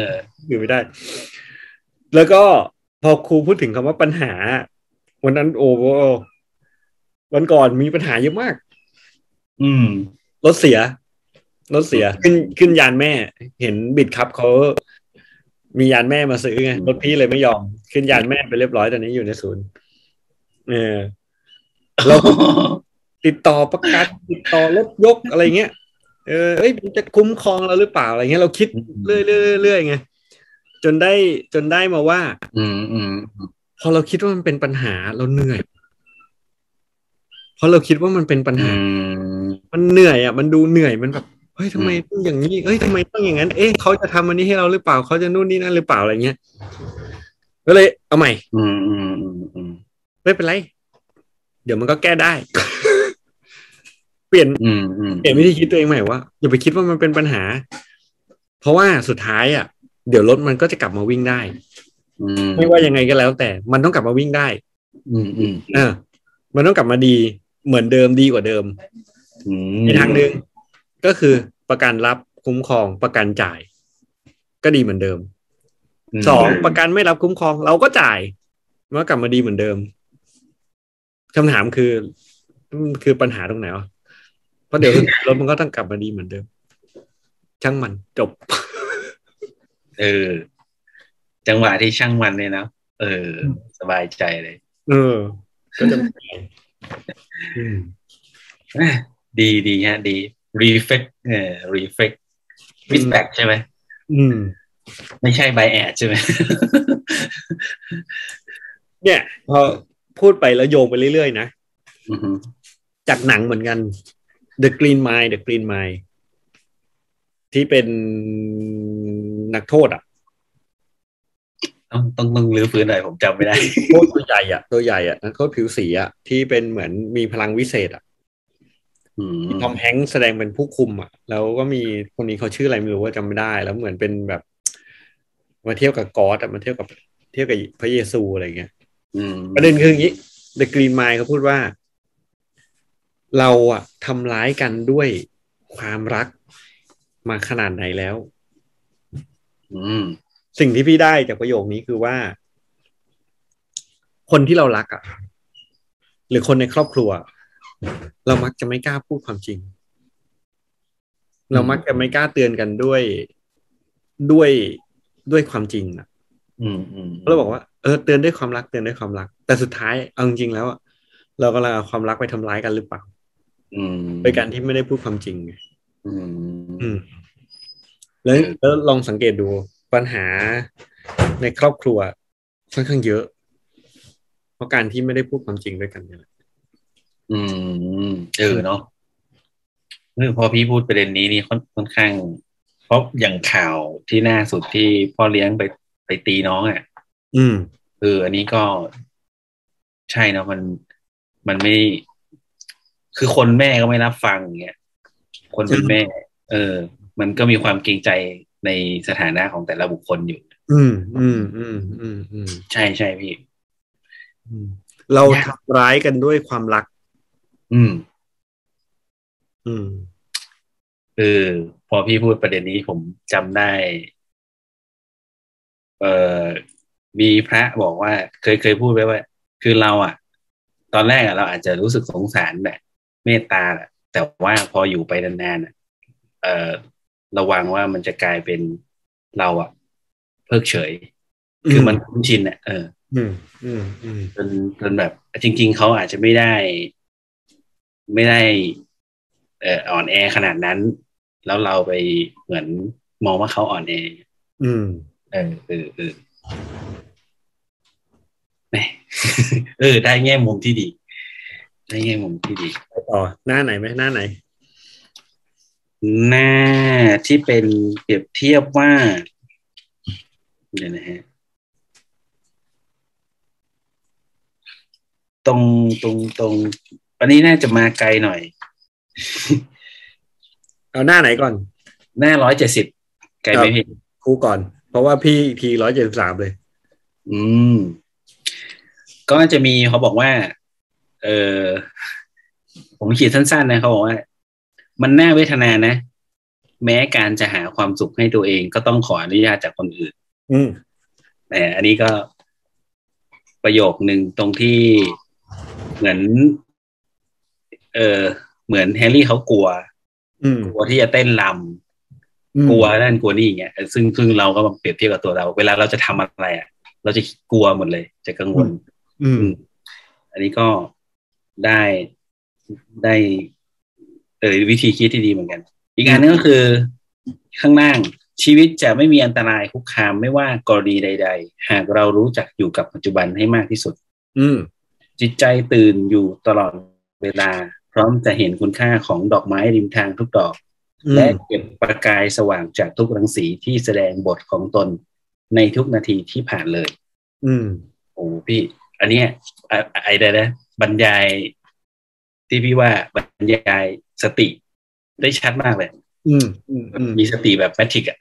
ออยู่ไม่ได้ แล้วก็ พอครูพูดถึงคำว่าปัญหา วันนั้นโอ้โหวันก่อนมีปัญหาเยอะมาก อืมรถเสียรถเสียขึ้นขึ้นยานแม่ เห็นบิดครับเขามียานแม่มาซื้อไงอืมรถพี่เลยไม่ยอม ขึ้นยานแม่ไปเรียบร้อยตอนนี้อยู่ในศูนย์เออเราก็ติดต่อประกันติดต่อรถยกอะไรเงี้ยเออเอ้ยมันจะคุ้มครองเราหรือเปล่าอะไรเงี้ยเราคิดเรื่อยเรื่อยเรื่อยไง จนได้จนได้มาว่า อืมอืมพอเราคิดว่ามันเป็นปัญหาเราเหนื่อยพอเราคิดว่ามันเป็นปัญอืหามมันเหนื่อยอะ มันดูเหนื่อย มันแบบ เฮ้ยทำไมต้องอย่างนี้ เฮ้ยทำไมต้องอย่างนั้น เอ๊ะเขาจะทำอันนี้ให้เราหรือเปล่า เขาจะนู่นนี่นั่นหรือเปล่าอะไรเงี้ย ก็เลยเอาใหม่ อืมอืมอืมอืมไม่เป็นไร เดี๋ยวมันก็แก้ได้ เปลี่ยนอืมอืมเปลี่ยนวิธีคิดตัวเองใหม่ว่าอย่าไปคิดว่ามันเป็นปัญหา เพราะว่าสุดท้ายอะ เดี๋ยวรถมันก็จะกลับมาวิ่งได้อืมไม่ว่ายังไงก็แล้ว แต่มันต้องกลับมาวิ่งได้ อืมอืมเออมันต้องกลับมาดีเหมือนเดิมดีกว่าเดิมอืมอีกทางหนึ่งก็คือประกันรับคุ้มครองประกันจ่าย ก็ดีเหมือนเดิมสองประกันไม่รับคุ้มครอง เราก็จ่ายมันก็กลับมาดีเหมือนเดิมคำถามคือมันคือปัญหาตรงไหนวะเพราะเดี๋ยวรถมันก็ต้องกลับมาดีเหมือนเดิม ช่างมันจบ เออ จังหวะที่ช่างมันเนี่ยนะเออ สบายใจเลย เออ ก็จะไม่เป็นไรอืมอะดีดีฮะ ดี reflect เออ reflect feedback ใช่ไหมอืม ไม่ใช่ by ad ใช่ไหมเนี่ยพอพูดไปแล้วโยงไปเรื่อยๆนะอือฮึจากหนังเหมือนกัน The Green Mile The Green Mile ที่เป็น นักโทษอะ ต้องต้องต้องรื้อฟื้นหน่อยผมจำไม่ได้โทษตัวใหญ่อะตัวใหญ่อะนักโทษผิวสีอะที่เป็นเหมือนมีพลังวิเศษอะอืมทอมแฮงค์แสดงเป็นผู้คุมอะ แล้วก็มีคนนี้เขาชื่ออะไรไม่รู้ว่าจำไม่ได้ แล้วเหมือนเป็นแบบ มาเที่ยวกับกอดอะมาเที่ยวกับเที่ยวกับพระเยซูอะไรเงี้ยอืมประเด็นคืออย่างนี้ The Green Mile เขาพูดว่า เราอะทำร้ายกันด้วยความรักมาขนาดไหนแล้วอืม สิ่งที่พี่ได้จากประโยคนี้คือว่า คนที่เรารักอะหรือคนในครอบครัว เรามักจะไม่กล้าพูดความจริง เรามักจะไม่กล้าเตือนกันด้วยด้วยด้วยความจริงอะอืมอืมเราบอกว่าเออเตือนด้วยความรักเตือนด้วยความรัก แต่สุดท้ายเอาจริงๆแล้วอะเรากำลังเอาความรักไปทำร้ายกันหรือเปล่าอืมโดยการที่ไม่ได้พูดความจริงไงอืมอืม แล้วแล้วลองสังเกตดูปัญหาในครอบครัวค่อนข้างเยอะ เพราะการที่ไม่ได้พูดความจริงด้วยกันเนี่ยแหละอืมเออเนาะเออพอพี่พูดประเด็นนี้นี่ค่อนค่อนข้าง เพราะอย่างข่าวที่หน้าสุดที่พ่อเลี้ยงไปไปตีน้องอะ อืมเอออันนี้ก็ใช่เนาะมันมันไม่ คือคนแม่ก็ไม่รับฟังอย่างเงี้ยคนเป็นแม่ เออ มันก็มีความเกรงใจในสถานะของแต่ละบุคคลอยู่ อืม อืม อืม อืม อืม ใช่ใช่พี่อืมเราทำร้ายกันด้วยความรัก อืม อืมเออพอพี่พูดประเด็นนี้ผมจำได้ เออมีพระบอกว่า เคยเคยพูดไว้ว่า คือเราอะตอนแรกอะเราอาจจะรู้สึกสงสารแหละเมตตาแหละแต่ว่าพออยู่ไปนานๆอะเออ ระวังว่ามันจะกลายเป็นเราอะเพิกเฉย คือมันคุ้นชินอะเอออืมอืมอืมจนจนแบบจริง ๆเขาอาจจะไม่ได้ ไม่ได้เอ่ออ่อนแอขนาดนั้น แล้วเราไปเหมือนมองว่าเขาอ่อนแออืม เออเออเออแหมเออ ได้แง่มุมที่ดี ได้แง่มุมที่ดีไปต่อหน้าไหนไหมหน้าไหน หน้าที่เป็นเปรียบเทียบว่าเดี๋ยวนะฮะตรงตรงตรงอันนี้น่าจะมาไกลหน่อย เอาหน้าไหนก่อน หน้าร้อยเจ็ดสิบไกลไหมพี่ครูก่อน เพราะว่าพี่ทีร้อยเจ็ดสามเลย อืม ก็จะมีเขาบอกว่า เออผมเขียนสั้นๆนะเขาบอกว่า มันน่าเวทนานะ แม้การจะหาความสุขให้ตัวเองก็ต้องขออนุญาตจากคนอื่น อืมแต่อันนี้ก็ประโยคหนึ่งตรงที่เหมือน เออเหมือนแฮร์รี่เขากลัวอืมกลัวที่จะเต้นรำอืมกลัวนั่นกลัวนี่อย่างเงี้ยซึ่งซึ่งเราก็มาเปรียบเทียบกับตัวเรา เวลาเราจะทำอะไรอะ เราจะกลัวหมดเลย จะกังวล อืม อันนี้ก็ได้ได้ เออวิธีคิดที่ดีเหมือนกัน อีกอันนึงก็คือข้างล่างชีวิตจะไม่มีอันตรายคุกคามไม่ว่ากรณีใด ๆ หากเรารู้จักอยู่กับปัจจุบันให้มากที่สุด อืมจิตใจตื่นอยู่ตลอดเวลา พร้อมจะเห็นคุณค่าของดอกไม้ริมทางทุกดอกอืมและเก็บประกายสว่างจากทุกรังสีที่แสดงบทของตนในทุกนาทีที่ผ่านเลย อืมโอ้พี่ อันเนี้ยไอ้ไอ้ใดนะบรรยายที่พี่ว่าบรรยาย สติได้ชัดมากเลยอืมอืมอืมมีสติแบบแมทริกอะ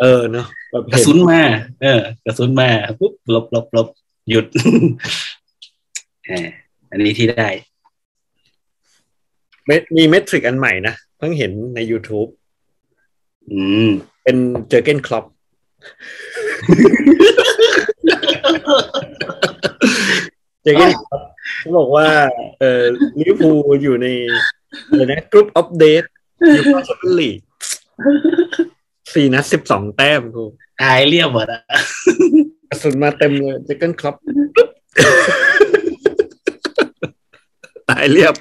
เออเนาะแบบกระเห็นสุนมาเออกระสุนมาปุ๊บลบลบลบหยุดอ่าอันนี้ที่ได้เม็ดมี Matrix อันใหม่นะเพิ่งเห็นใน YouTube อืม เป็นเจอร์เกนคล็อปป์เจอร์เกนคล็อปป์เขาบอกว่า เออลิเวอร์พูลอยู่ใน อะไรนะ group of death อยู่ในแชมเปี้ยนลีกสี่นัดสิบสองแต้มกูตายเรียบหมดอะกระสุนมาเต็มเลยเจอเกนคลอปตายเรียบ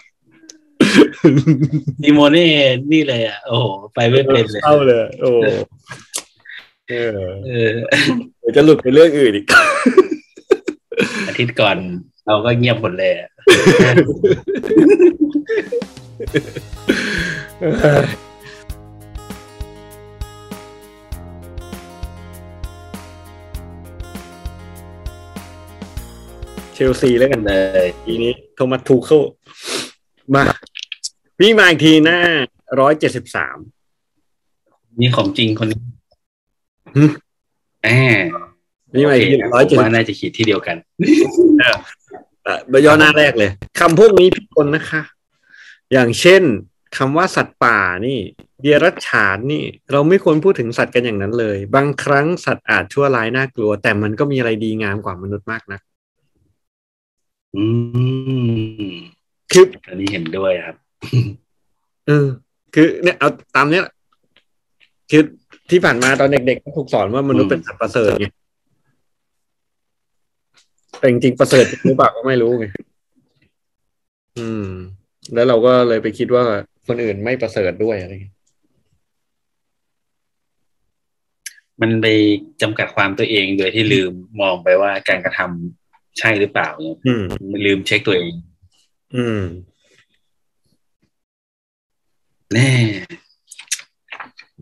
ดิโมเน่นี่เลยอะ โอ้โหไปไม่เป็นเลยเข้าเลย โอ้เออเออเดี๋ยวจะหลุดไปเรื่องอื่นอีกอาทิตย์ก่อน เราก็เงียบหมดเลยอะเชลซีแล้วกันเลยทีนี้โทมัสทูเคิลมาพี่มาอีกทีหน้าร้อยเจ็ดสิบสามนี่ของจริงคนนี้หึอ่าพี่มาอีกทีโอร้อยเคเจ็ดผมว่าน่าจะขีดที่เดียวกันใบ ย่อหน้าแรกเลยคำพวกนี้พิกลนะคะ อย่างเช่นคำว่าสัตว์ป่านี่เดียรัจฉานนี่ เราไม่ควรพูดถึงสัตว์กันอย่างนั้นเลย บางครั้งสัตว์อาจชั่วร้ายน่ากลัว แต่มันก็มีอะไรดีงามกว่ามนุษย์มากนะอืมคืออันนี้เห็นด้วยครับเออคือเนี่ยเอาตามเนี้ยคือที่ผ่านมาตอนเด็กๆก็ถูกสอนว่ามนุษย์เป็นสัตว์ประเสริฐไง แต่จริงๆประเสริฐหรือเปล่าก็ไม่รู้ไงอืม แล้วเราก็เลยไปคิดว่าคนอื่นไม่ประเสริฐด้วยอะไรเงี้ยมันไปจำกัดความตัวเองโดยที่ลืมมองไปว่าการกระทำใช่หรือเปล่าเนี่ยอืมลืมเช็คตัวเอง อืม แน่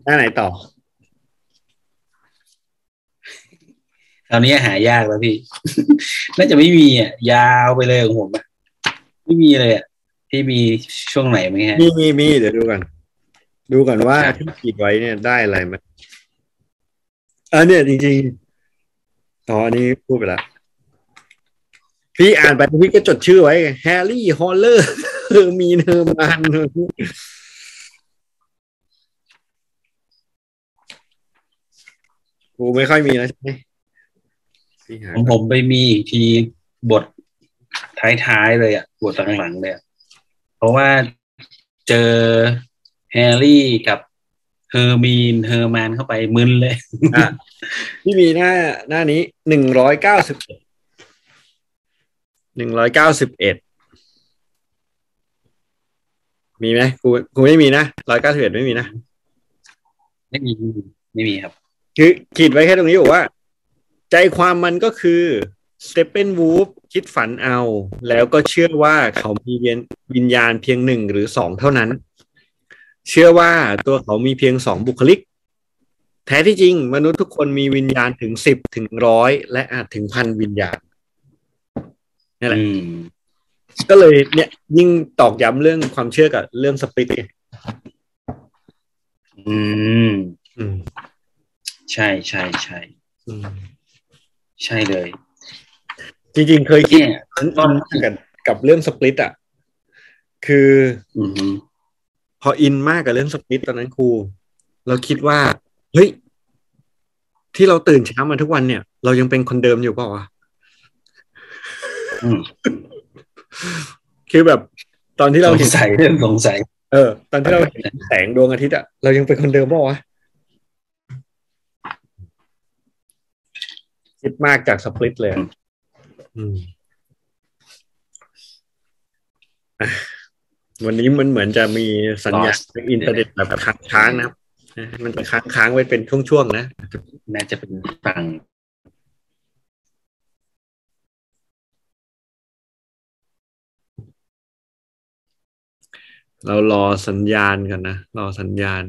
หน้าไหนต่อ คราวนี้หายากแล้วพี่ น่าจะไม่มีอะยาวไปเลยของผมอะไม่มีเลยอะที่มีช่วงไหนไหมฮะมีมีมีเดี๋ยวดูกัน ดูก่อนว่าที่ขีดไว้เนี่ยได้อะไรไหมอันเนี่ยจริงๆอ๋ออันนี้พูดไปแล้วพี่อ่านไปพี่ก็จดชื่อไว้แฮร์รี่ฮอลเลอร์เฮอร์มีนเฮอร์มานกูไม่ค่อยมีแล้วใช่ไหมพี่หา ของผมไปมีอีกทีบทท้ายๆเลยอะบทหลังๆเลยอะเพราะว่าเจอแฮร์รี่กับเฮอร์มีนเฮอร์มานเข้าไปมึนเลยอะพี่มีหน้าหน้านี้หนึ่งร้อยเก้าสิบเอ็ดหนึ่งร้อยเก้าสิบเอ็ดมีไหมกูกูไม่มีนะร้อยเก้าสิบเอ็ดไม่มีนะ ไม่มีไม่มีครับ คือขีดไว้แค่ตรงนี้บอกว่า ใจความมันก็คือสเตเปนวูฟคิดฝันเอา แล้วก็เชื่อว่าเขามีเวียนวิญญาณเพียงหนึ่งหรือสองเท่านั้น เชื่อว่าตัวเขามีเพียงสองบุคลิก แท้ที่จริง มนุษย์ทุกคนมีวิญญาณถึงสิบถึงร้อยและอาจถึงพันวิญญาณนั่นแหละอืมก็เลยเนี่ยยิ่งตอกย้ำเรื่องความเชื่อกับเรื่องสปิริตไงอืมอืม ใช่ใช่ใช่อืม ใช่เลย จริงๆ เคยคิดเนี่ยตอนกับกับเรื่องสปลิตอะ คืออืมฮึพออินมากกับเรื่องสปลิตตอนนั้นครู เราคิดว่า เฮ้ย ที่เราตื่นเช้ามาทุกวันเนี่ย เรายังเป็นคนเดิมอยู่เปล่าวะอืมคือแบบตอนที่สเรางเห็นสัยเรื่องสงสัย เออ ตอนที่เราเห็นแสงดวงอาทิตย์อะเรายังเป็นคนเดิมป่าวะ คิดมากจากสปลิตเลยอะอืมอะวันนี้มันเหมือนจะมีสัญญาณอินเทอร์เน็ตแบบค้างๆนะครับนะมันจะค้างๆไว้เป็นช่วงๆนะ น่าจะเป็นฝั่งเรารอสัญญาณกันนะ รอสัญญาณ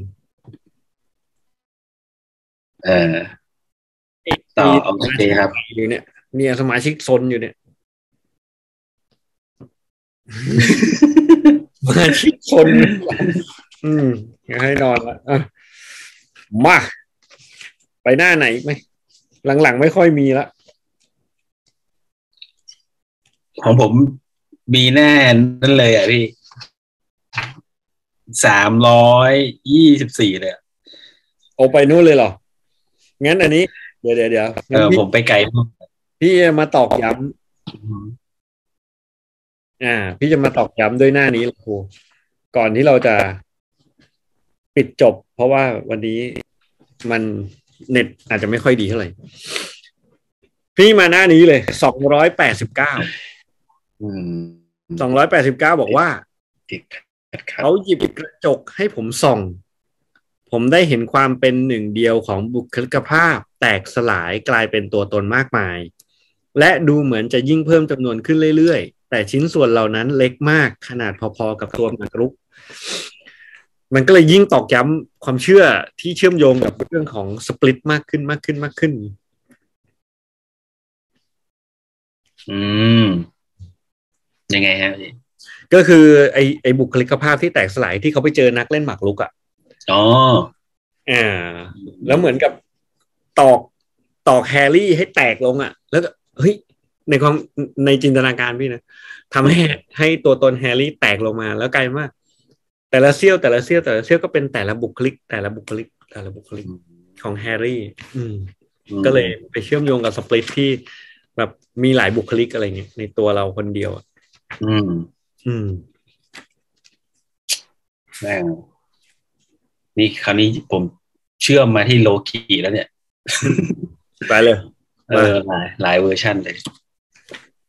เอ่อ ต่อโอเคครับอยู่เนี่ยเนี่ยสมาชิกซนอยู่เนี่ยสมาชิกซนอืมอยากให้นอนละอะมา ไปหน้าไหนอีกไหม หลังๆไม่ค่อยมีละ ของผมมีแน่นั่นเลยอะพี่สามร้อยยี่สิบสี่เลยอะเอาไปนู่นเลยเหรอ งั้นอันนี้ เดี๋ยวเดี๋ยวเดี๋ยวเออผมไปไกลมากพี่จะมาตอกย้ำอ่า พี่จะมาตอกย้ำด้วยหน้านี้ครูก่อนที่เราจะปิดจบ เพราะว่าวันนี้มันเน็ตอาจจะไม่ค่อยดีเท่าไหร่ พี่มาหน้านี้เลยสองร้อยแปดสิบเก้าอืมสองร้อยแปดสิบเก้าบอกว่าติดขัดขัดเขาหยิบกระจกให้ผมส่อง ผมได้เห็นความเป็นหนึ่งเดียวของบุคลิกภาพ แตกสลายกลายเป็นตัวตนมากมาย และดูเหมือนจะยิ่งเพิ่มจำนวนขึ้นเรื่อยๆ แต่ชิ้นส่วนเหล่านั้นเล็กมากขนาดพอๆกับตัวหมากรุก มันก็เลยยิ่งตอกย้ำความเชื่อที่เชื่อมโยงกับเรื่องของสปลิตมากขึ้นมากขึ้นมากขึ้น อืม ยังไงฮะพี่ก็คือไอไอบุคลิกภาพที่แตกสลายที่เขาไปเจอนักเล่นหมากรุกอะอ๋ออ่าแล้วเหมือนกับ ตอกตอกแฮร์รี่ให้แตกลงอะ่ะ แล้วก็เฮ้ยในความในจินตนาการพี่นะทำให้ให้ตัวตนแฮร์รี่แตกลงมา แล้วกลายเป็นว่า แต่ละเสี้ยวแต่ละเสี้ยวแต่ละเสี้ยวก็เป็นแต่ละบุคลิก แต่ละบุคลิก แต่ละบุคลิกของแฮร์รี่อืมก็เลยไปเชื่อมโยงกับ Split ที่แบบมีหลายบุคลิกอะไรเงี้ยในตัวเราคนเดียวอะอืม อืมแม่งนี่คราวนี้ผมเชื่อมมาที่โลคีแล้วเนี่ย ไปเลยเออหลายหลายเวอร์ชันเลย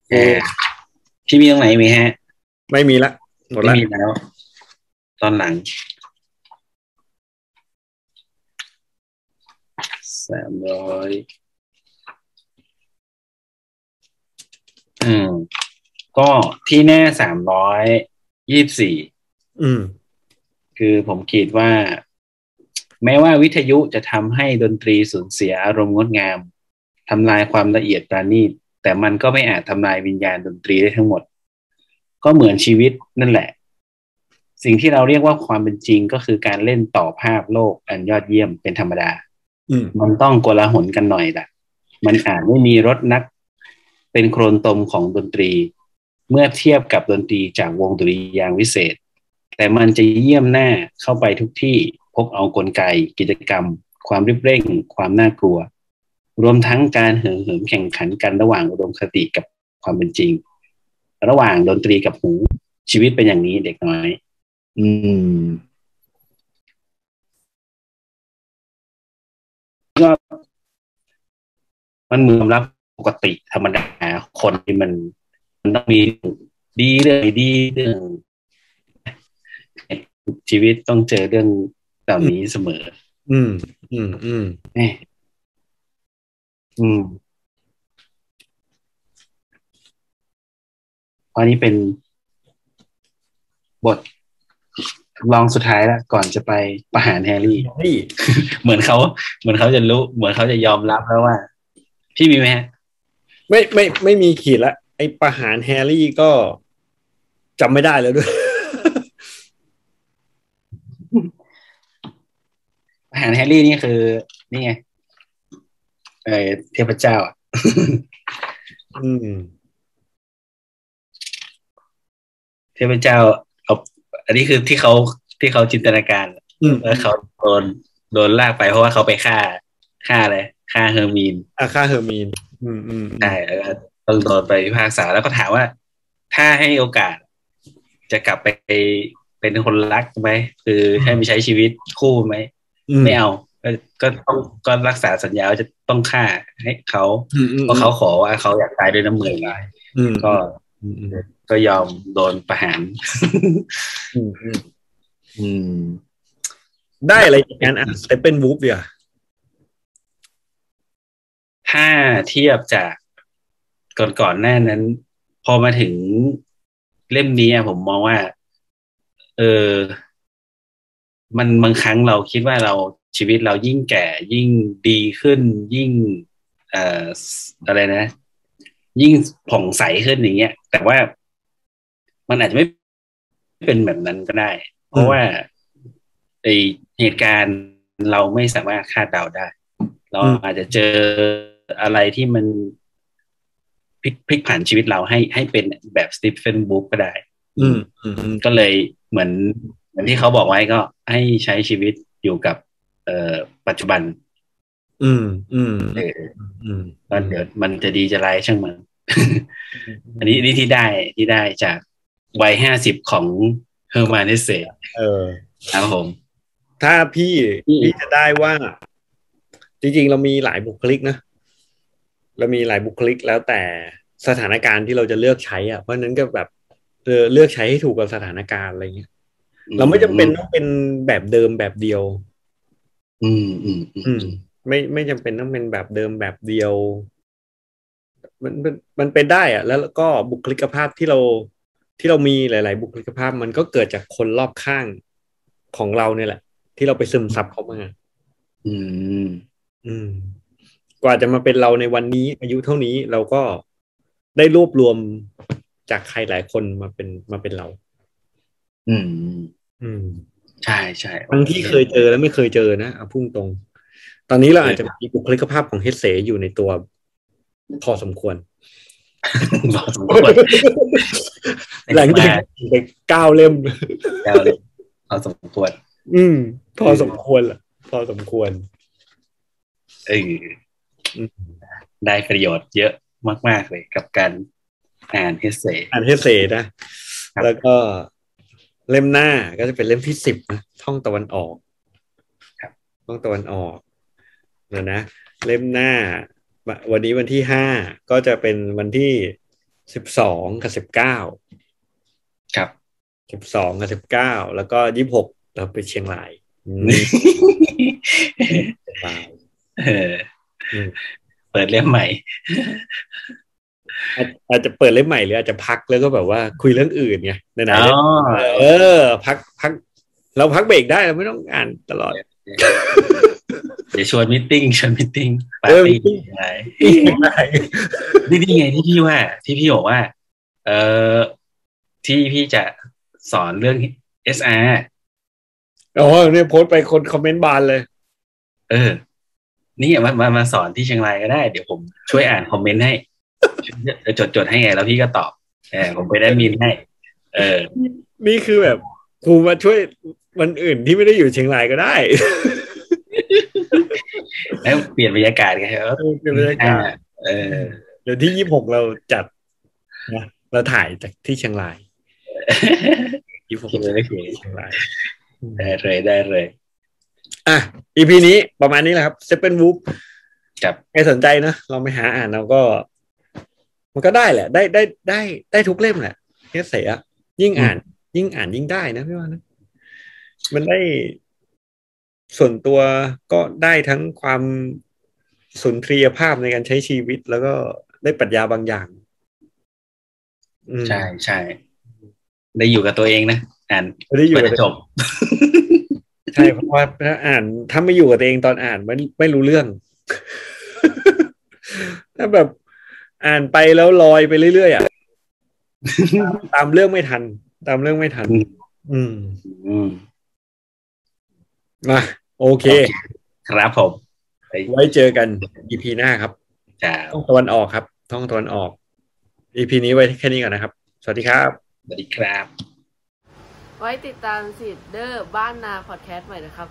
แหมพี่มีตรงไหนไหมฮะ ไม่มีละหมดไม่ละมีแล้ว ตอนหลังสามร้อยอืม ก็ที่แน่สามร้อยยี่บสี่อืม คือผมคิดว่า แม้ว่าวิทยุจะทำให้ดนตรีสูญเสียอารมณ์งดงามทำลายความละเอียดปราณีตแต่มันก็ไม่อาจทำลายวิญญาณดนตรีได้ทั้งหมด ก็เหมือนชีวิตนั่นแหละ สิ่งที่เราเรียกว่าความเป็นจริงก็คือการเล่นต่อภาพโลกอันยอดเยี่ยมเป็นธรรมดาอืมมันต้องโกลาหลกันหน่อยล่ะ มันอาจไม่มีรถนัก เป็นโครนตมของดนตรี เมื่อเทียบกับดนตรีจากวงดุริยางค์วิเศษ แต่มันจะเยี่ยมหน้าเข้าไปทุกที่ พกเอากลไก กิจกรรม ความรีบเร่ง ความน่ากลัว รวมทั้งการเหิมเหิมแข่งขันกันระหว่างอุดมคติกับความเป็นจริง ระหว่างดนตรีกับหูชีวิตเป็นอย่างนี้เด็กน้อย อืม ก็ มันเหมือนรับปกติธรรมดาคนที่มันมันต้องมีดีเรื่องดีเรื่องชีวิตต้องเจอเรื่อง เหล่านี้เสมอ อืม อืม อืมแน่อืมอันนี้เป็นบทรองสุดท้ายแล้วก่อนจะไปประหารแฮร์รี่นี่ เหมือนเขา เหมือนเขาจะรู้ เหมือนเขาจะยอมรับแล้วว่า พี่มีไหมฮะไม่ไม่ไม่มีขีดละไอประหารแฮร์รี่ก็จำไม่ได้แล้วด้วย ประ หารแฮร์รี่นี่คือ นี่ไงเออเทพเจ้าอะอืมเทพเจ้าเอาอันนี้คือที่เขาที่เขาจินตนาการอืมแล้วเขาโดนโดนลากไปเพราะว่าเขาไปฆ่าฆ่าอะไรฆ่าเฮอร์มีนอาฆ่าเฮอร์มีน อืมอืมอืมใช่แล้วก็ต้องโดนไปพิพากษาแล้วก็ถามว่า ถ้าให้โอกาส จะกลับไปเป็นคนรักไหมคือให้ไปใช้ชีวิตคู่ไหมอืม ไม่เอาก็ก็ต้องก็รักษาสัญญาว่าจะต้องฆ่าให้เขาอืมอืมเพราะเขาขอว่าเขาอยากตายด้วยน้ำมืออืมก็อืมอืมก็ยอมโดนประหารอืมอืมอืมได้อะไรจากการอ่านสเตปเปนวูฟเดียวถ้าเทียบจากก่อนก่อนๆหน้านั้น พอมาถึงเล่มนี้อะผมมองว่า เออ มันบางครั้งเราคิดว่าเราชีวิตเรายิ่งแก่ยิ่งดีขึ้น ยิ่งเอ่ออะไรนะ ยิ่งผ่องใสขึ้นอย่างเงี้ย แต่ว่ามันอาจจะไม่เป็นแบบนั้นก็ได้ เพราะว่าไอเหตุการณ์เราไม่สามารถคาดเดาได้ เราอาจจะเจออะไรที่มันพลิกพลิกผันชีวิตเราให้ให้เป็นแบบ Steppenwolf ก็ได้ อืมอืมอืมก็เลยเหมือน เหมือนที่เขาบอกไว้ก็ให้ใช้ชีวิตอยู่กับ เอ่อปัจจุบัน อืม อืมเอออืมก็เดี๋ยวมันจะดีจะร้ายช่างมัน อันนี้นี่ที่ได้ที่ได้จากวัยห้าสิบของเฮอร์มานน์ เฮสเซเออครับผม ถ้าพี่อืมพี่จะได้ว่า จริงๆ เรามีหลายบุคลิกนะ เรามีหลายบุคลิกแล้วแต่สถานการณ์ที่เราจะเลือกใช้อะเพราะฉะนั้นก็แบบเออเลือกใช้ให้ถูกกับสถานการณ์อะไรเงี้ย เราไม่จำเป็นต้องเป็นแบบเดิมแบบเดียว อืมอืมอือืมมไม่ไม่จำเป็นต้องเป็นแบบเดิมแบบเดียวมันมันมันเป็นได้อะแล้วก็บุคลิกภาพที่เราที่เรามีหลาย ๆ บุคลิกภาพมันก็เกิดจากคนรอบข้างของเราเนี่ยแหละ ที่เราไปซึมซับเขามาอืม อืม กว่าจะมาเป็นเราในวันนี้ อายุเท่านี้เราก็ได้รวบรวมจากใครหลายคนมาเป็นมาเป็นเรา อืม อืมใช่ใช่บางที่เคยเจอแล้วไม่เคยเจอนะเอาพุ่งตรง ตอนนี้เราอาจจะมีบุคลิกภาพของเฮดเซอยู่ในตัว พอสมควรพอสมควรหลังจากไปเก้าเล่มแล้วเลยพอสมควร อืม พอสมควรล่ะ พอสมควรเอออืมได้ประโยชน์เยอะมาก ๆ เลยกับการอ่านเอเซอ่านเฮดเซนะครับแล้วก็ เล่มหน้าก็จะเป็นเล่มที่สิบนะท่องตะวันออกครับท่องตะวันออกนะนะเล่มหน้า วันนี้วันที่ห้าก็จะเป็นวันที่สิบสองกับสิบเก้าครับสิบสองกับสิบเก้าแล้วก็ยี่หกเราไปเชียงรายอืมเชียงรายเอออืมเปิดเล่มใหม่ อาจอาจจะเปิดเล่มใหม่หรืออาจจะพักแล้วก็แบบว่าคุยเรื่องอื่นไงไหนอ๋อๆเออ พักพัก เราพักเบรกได้เราไม่ต้องอ่านตลอดเดี๋ยวชวนมิทติ้งชวนมิทติ้งปาเอร์อตี้ meeting อะไรนี่นี่ไงที่พี่ว่า ที่พี่บอกว่า เออที่พี่จะสอนเรื่อง SR อ๋อเนี่ยโพสต์ไปคนคอมเมนต์บานเลย เออ นี่มามามาสอนที่เชียงรายก็ได้ เดี๋ยวผมช่วยอ่านคอมเมนต์ให้ จดจดๆให้ไงแล้วพี่ก็ตอบเออผมไปได้มินให้ เออ นี่คือแบบครูมาช่วยวันอื่นที่ไม่ได้อยู่เชียงรายก็ได้ แล้วเปลี่ยนบรรยากาศไงครับเออเป็นบรรยากาศเออเดี๋ยวที่ยี่หกเราจัดนะเราถ่ายจากที่เชียงรายยี่หกโอเคโอเคเชียงรายได้เลยได้เลย อะ EP นี้ประมาณนี้แหละครับเซเ e นวูฟกับใครสนใจนะ เราไปหาอ่านเราก็ มันก็ได้แหละ ได้ได้ได้ได้ทุกเล่มแหละเฮเสียยิ่งอ่าน ยิ่งอ่านยิ่งได้นะพี่ว่านะมันได้ส่วนตัวก็ได้ทั้งความสุนทรียภาพในการใช้ชีวิตแล้วก็ได้ปรัชญาบางอย่างอืมใช่ใช่ได้อยู่กับตัวเองนะอ่านไม่ได้อยู่เพื่อกับจะจบใช่เพราะว่าถ้าอ่านถ้าไม่อยู่กับตัวเองตอนอ่านไม่ไม่รู้เรื่องถ้าแบบ อ่านไปแล้วลอยไปเรื่อยๆอะตามตามเรื่องไม่ทัน ตามเรื่องไม่ทัน อืมอืมอืมมาโอเค ครับผมไปไว้เจอกัน EP หน้าครับจ้าท่องตะวันออกครับ ท่องตะวันออก EP นี้ไว้แค่นี้ก่อนนะครับ สวัสดีครับ สวัสดีครับ ไว้ติดตามสิทธิ์เดอร์บ้านนาพอดแคสต์ใหม่นะครับ